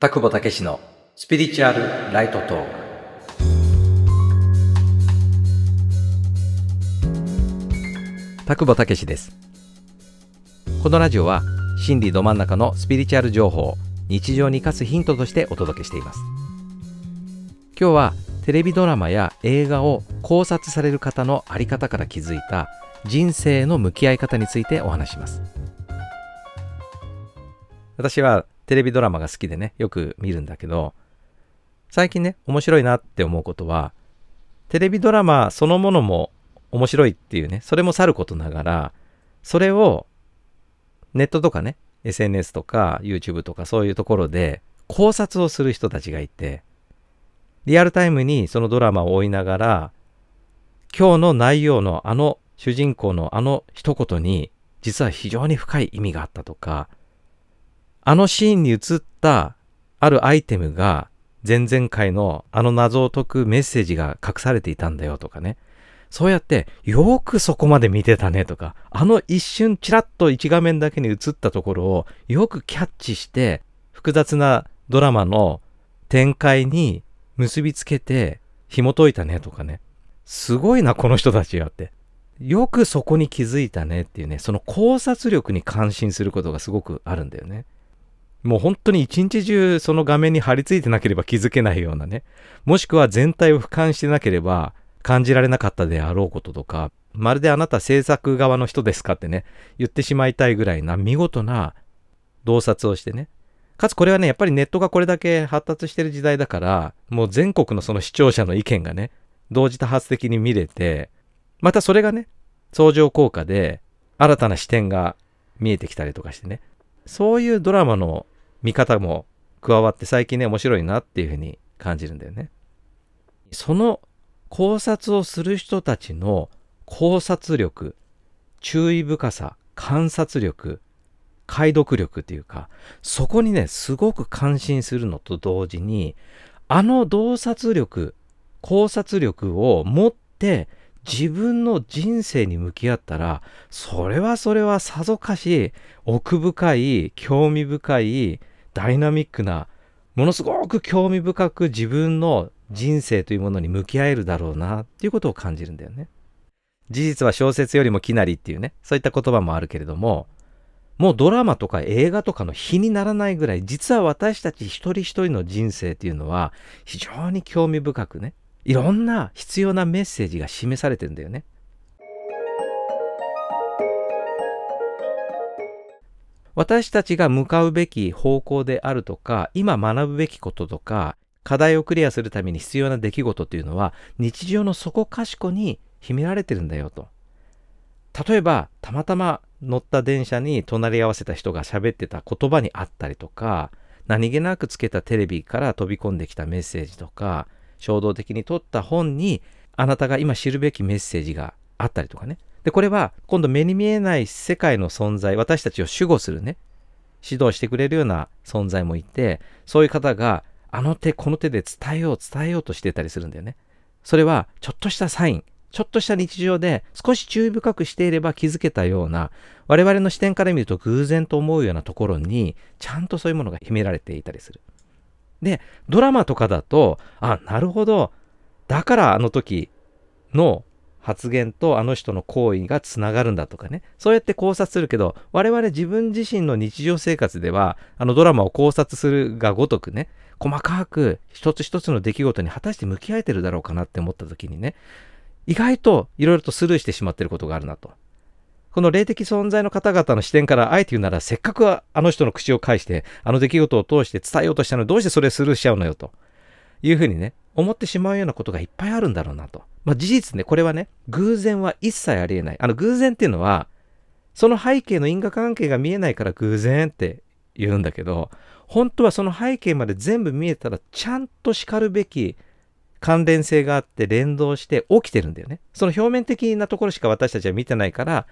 田久保武史のスピリチュアルライトトーク。田久保武史です。このラジオは心理ど真ん中のスピリチュアル情報を日常に生かすヒントとしてお届けしています。今日はテレビドラマや映画を考察される方のあり方から気づいた人生の向き合い方についてお話します。私はテレビドラマが好きでね、よく見るんだけど、最近ね、面白いなって思うことは、テレビドラマそのものも面白いっていうね、それもさることながら、それをネットとかね、SNS とか YouTube とかそういうところで考察をする人たちがいて、リアルタイムにそのドラマを追いながら、今日の内容のあの主人公のあの一言に実は非常に深い意味があったとか、あのシーンに映ったあるアイテムが前々回のあの謎を解くメッセージが隠されていたんだよとかね。そうやってよくそこまで見てたねとか、あの一瞬チラッと一画面だけに映ったところをよくキャッチして複雑なドラマの展開に結びつけて紐解いたねとかね。すごいな、この人たちはって。よくそこに気づいたねっていうね、その考察力に感心することがすごくあるんだよね。もう本当に一日中その画面に貼り付いてなければ気づけないようなね、もしくは全体を俯瞰してなければ感じられなかったであろうこととか、まるであなた制作側の人ですかってね、言ってしまいたいぐらいな見事な洞察をしてね。かつこれはね、やっぱりネットがこれだけ発達してる時代だから、もう全国のその視聴者の意見がね、同時多発的に見れて、またそれがね、相乗効果で新たな視点が見えてきたりとかしてね、そういうドラマの見方も加わって最近ね、面白いなっていうふうに感じるんだよね。その考察をする人たちの考察力、注意深さ、観察力、解読力っていうか、そこにね、すごく感心するのと同時に、あの洞察力、考察力を持って自分の人生に向き合ったら、それはそれはさぞかし奥深い、興味深い、ダイナミックな、ものすごく興味深く自分の人生というものに向き合えるだろうなっていうことを感じるんだよね。事実は小説よりもきなりっていうね、そういった言葉もあるけれども、もうドラマとか映画とかの比にならないぐらい、実は私たち一人一人の人生っていうのは非常に興味深くね、いろんな必要なメッセージが示されてるんだよね。私たちが向かうべき方向であるとか、今学ぶべきこととか、課題をクリアするために必要な出来事っていうのは、日常の底かしこに秘められてるんだよと。例えば、たまたま乗った電車に隣り合わせた人が喋ってた言葉にあったりとか、何気なくつけたテレビから飛び込んできたメッセージとか、衝動的に取った本にあなたが今知るべきメッセージがあったりとかね。で、これは今度目に見えない世界の存在、私たちを守護するね、指導してくれるような存在もいて、そういう方があの手この手で伝えよう伝えようとしてたりするんだよね。それはちょっとしたサイン、ちょっとした日常で少し注意深くしていれば気づけたような、我々の視点から見ると偶然と思うようなところに、ちゃんとそういうものが秘められていたりする。で、ドラマとかだと、あ、なるほど。だからあの時の発言とあの人の行為がつながるんだとかね。そうやって考察するけど、我々自分自身の日常生活では、あのドラマを考察するがごとくね、細かく一つ一つの出来事に果たして向き合えてるだろうかなって思った時にね、意外といろいろとスルーしてしまってることがあるなと。この霊的存在の方々の視点からあえて言うなら、せっかくはあの人の口を介して、あの出来事を通して伝えようとしたのに、どうしてそれスルーしちゃうのよというふうにね、思ってしまうようなことがいっぱいあるんだろうなと。まあ事実ね、これはね、偶然は一切ありえない。あの偶然っていうのは、その背景の因果関係が見えないから偶然って言うんだけど、本当はその背景まで全部見えたら、ちゃんと叱るべき関連性があって連動して起きてるんだよね。その表面的なところしか私たちは見てないから、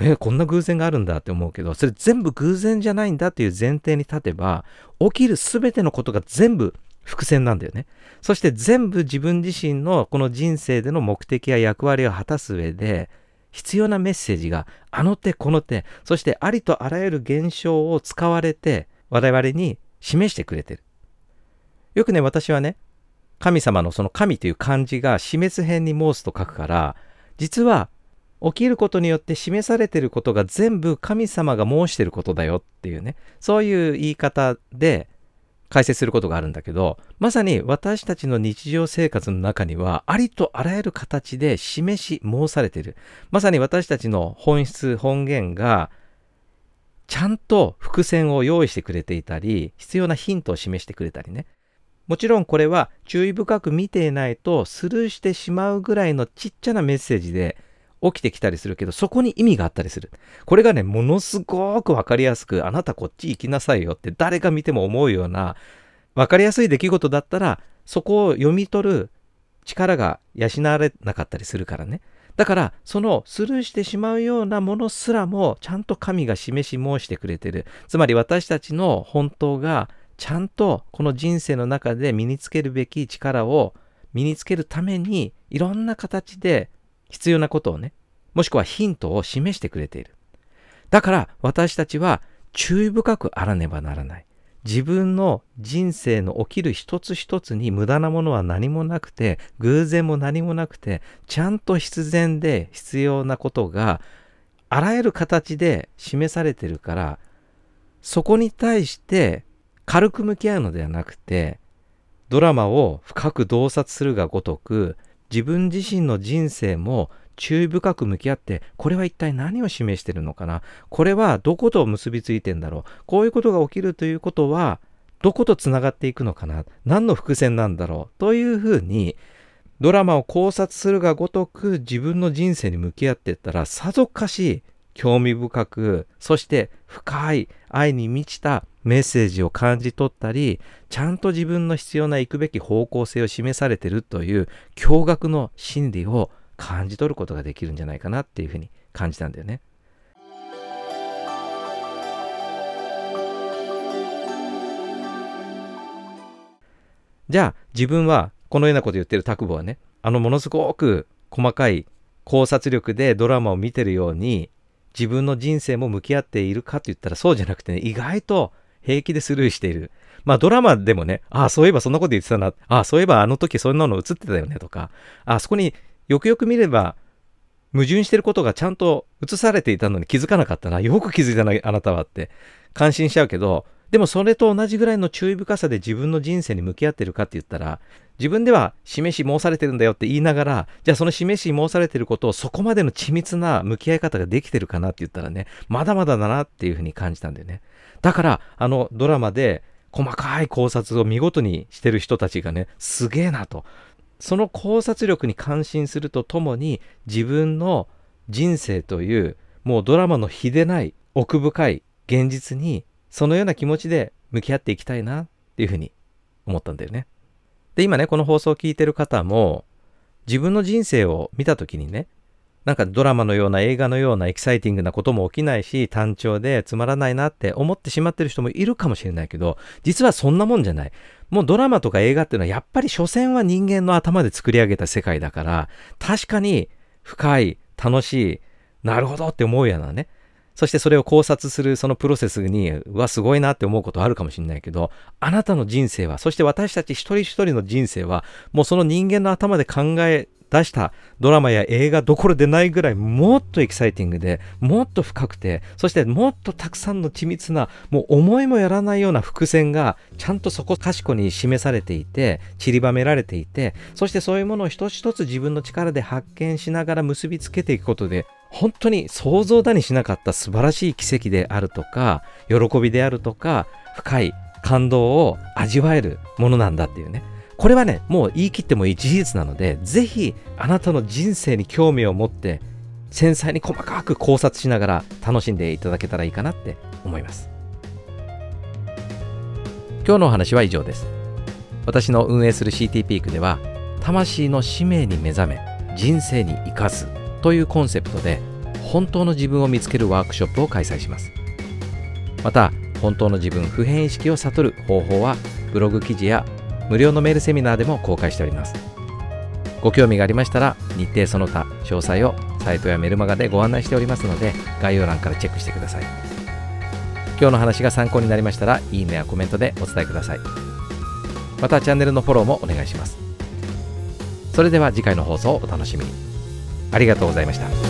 え、こんな偶然があるんだって思うけど、それ全部偶然じゃないんだっていう前提に立てば、起きる全てのことが全部伏線なんだよね。そして全部自分自身のこの人生での目的や役割を果たす上で、必要なメッセージがあの手この手、そしてありとあらゆる現象を使われて我々に示してくれてる。よくね、私はね、神様のその神という漢字が示す辺に申すと書くから、実は起きることによって示されていることが全部神様が申していることだよっていうね、そういう言い方で解説することがあるんだけど、まさに私たちの日常生活の中には、ありとあらゆる形で示し申されている。まさに私たちの本質、本源が、ちゃんと伏線を用意してくれていたり、必要なヒントを示してくれたりね。もちろんこれは注意深く見ていないとスルーしてしまうぐらいのちっちゃなメッセージで起きてきたりするけど、そこに意味があったりする。これがね、ものすごくわかりやすく、あなたこっち行きなさいよって誰が見ても思うような、わかりやすい出来事だったら、そこを読み取る力が養われなかったりするからね。だから、そのスルーしてしまうようなものすらも、ちゃんと神が示し申してくれてる。つまり私たちの本当が、ちゃんとこの人生の中で身につけるべき力を身につけるために、いろんな形で必要なことをね、もしくはヒントを示してくれている。だから私たちは注意深くあらねばならない。自分の人生の起きる一つ一つに無駄なものは何もなくて、偶然も何もなくて、ちゃんと必然で必要なことがあらゆる形で示されているから、そこに対して軽く向き合うのではなくて、ドラマを深く洞察するがごとく、自分自身の人生も注意深く向き合って、これは一体何を示してるのかな？これはどこと結びついてんだろう？こういうことが起きるということは、どことつながっていくのかな？何の伏線なんだろう？というふうに、ドラマを考察するがごとく自分の人生に向き合っていったら、さぞかし興味深く、そして深い愛に満ちたメッセージを感じ取ったり、ちゃんと自分の必要な行くべき方向性を示されてるという驚愕の心理を感じ取ることができるんじゃないかなっていうふうに感じたんだよね。じゃあ自分はこのようなこと言ってる拓保はねあのものすごく細かい考察力でドラマを見てるように自分の人生も向き合っているかと言ったらそうじゃなくてね意外と平気でスルーしている。まあドラマでもね、ああ、そういえばそんなこと言ってたな。ああ、そういえばあの時そんなの映ってたよねとか、あそこによくよく見れば、矛盾してることがちゃんと映されていたのに気づかなかったな。よく気づいたな、あなたはって。感心しちゃうけど、でもそれと同じぐらいの注意深さで自分の人生に向き合ってるかって言ったら、自分では示し申されてるんだよって言いながら、じゃあその示し申されてることをそこまでの緻密な向き合い方ができてるかなって言ったらね、まだまだだなっていうふうに感じたんだよね。だから、あのドラマで細かい考察を見事にしてる人たちがね、すげえなと。その考察力に感心するとともに自分の人生というもうドラマの比でない奥深い現実にそのような気持ちで向き合っていきたいなっていうふうに思ったんだよね。で、今ね、この放送を聞いてる方も自分の人生を見た時にね、なんかドラマのような映画のようなエキサイティングなことも起きないし、単調でつまらないなって思ってしまってる人もいるかもしれないけど、実はそんなもんじゃない。もうドラマとか映画っていうのはやっぱり所詮は人間の頭で作り上げた世界だから、確かに深い、楽しい、なるほどって思うようなね。そしてそれを考察するそのプロセスに、うわ、すごいなって思うことあるかもしれないけど、あなたの人生は、そして私たち一人一人の人生は、もうその人間の頭で考え出したドラマや映画どころでないぐらいもっとエキサイティングでもっと深くてそしてもっとたくさんの緻密なもう思いもやらないような伏線がちゃんとそこかしこに示されていて散りばめられていてそしてそういうものを一つ一つ自分の力で発見しながら結びつけていくことで本当に想像だにしなかった素晴らしい奇跡であるとか喜びであるとか深い感動を味わえるものなんだっていうねこれはね、もう言い切ってもいい事実なので、ぜひあなたの人生に興味を持って、繊細に細かく考察しながら楽しんでいただけたらいいかなって思います。今日のお話は以上です。私の運営する CT ピークでは、魂の使命に目覚め、人生に生かすというコンセプトで本当の自分を見つけるワークショップを開催します。また本当の自分普遍意識を悟る方法はブログ記事や無料のメールセミナーでも公開しております。ご興味がありましたら日程その他詳細をサイトやメルマガでご案内しておりますので概要欄からチェックしてください。今日の話が参考になりましたらいいねやコメントでお伝えください。またチャンネルのフォローもお願いします。それでは次回の放送をお楽しみに。ありがとうございました。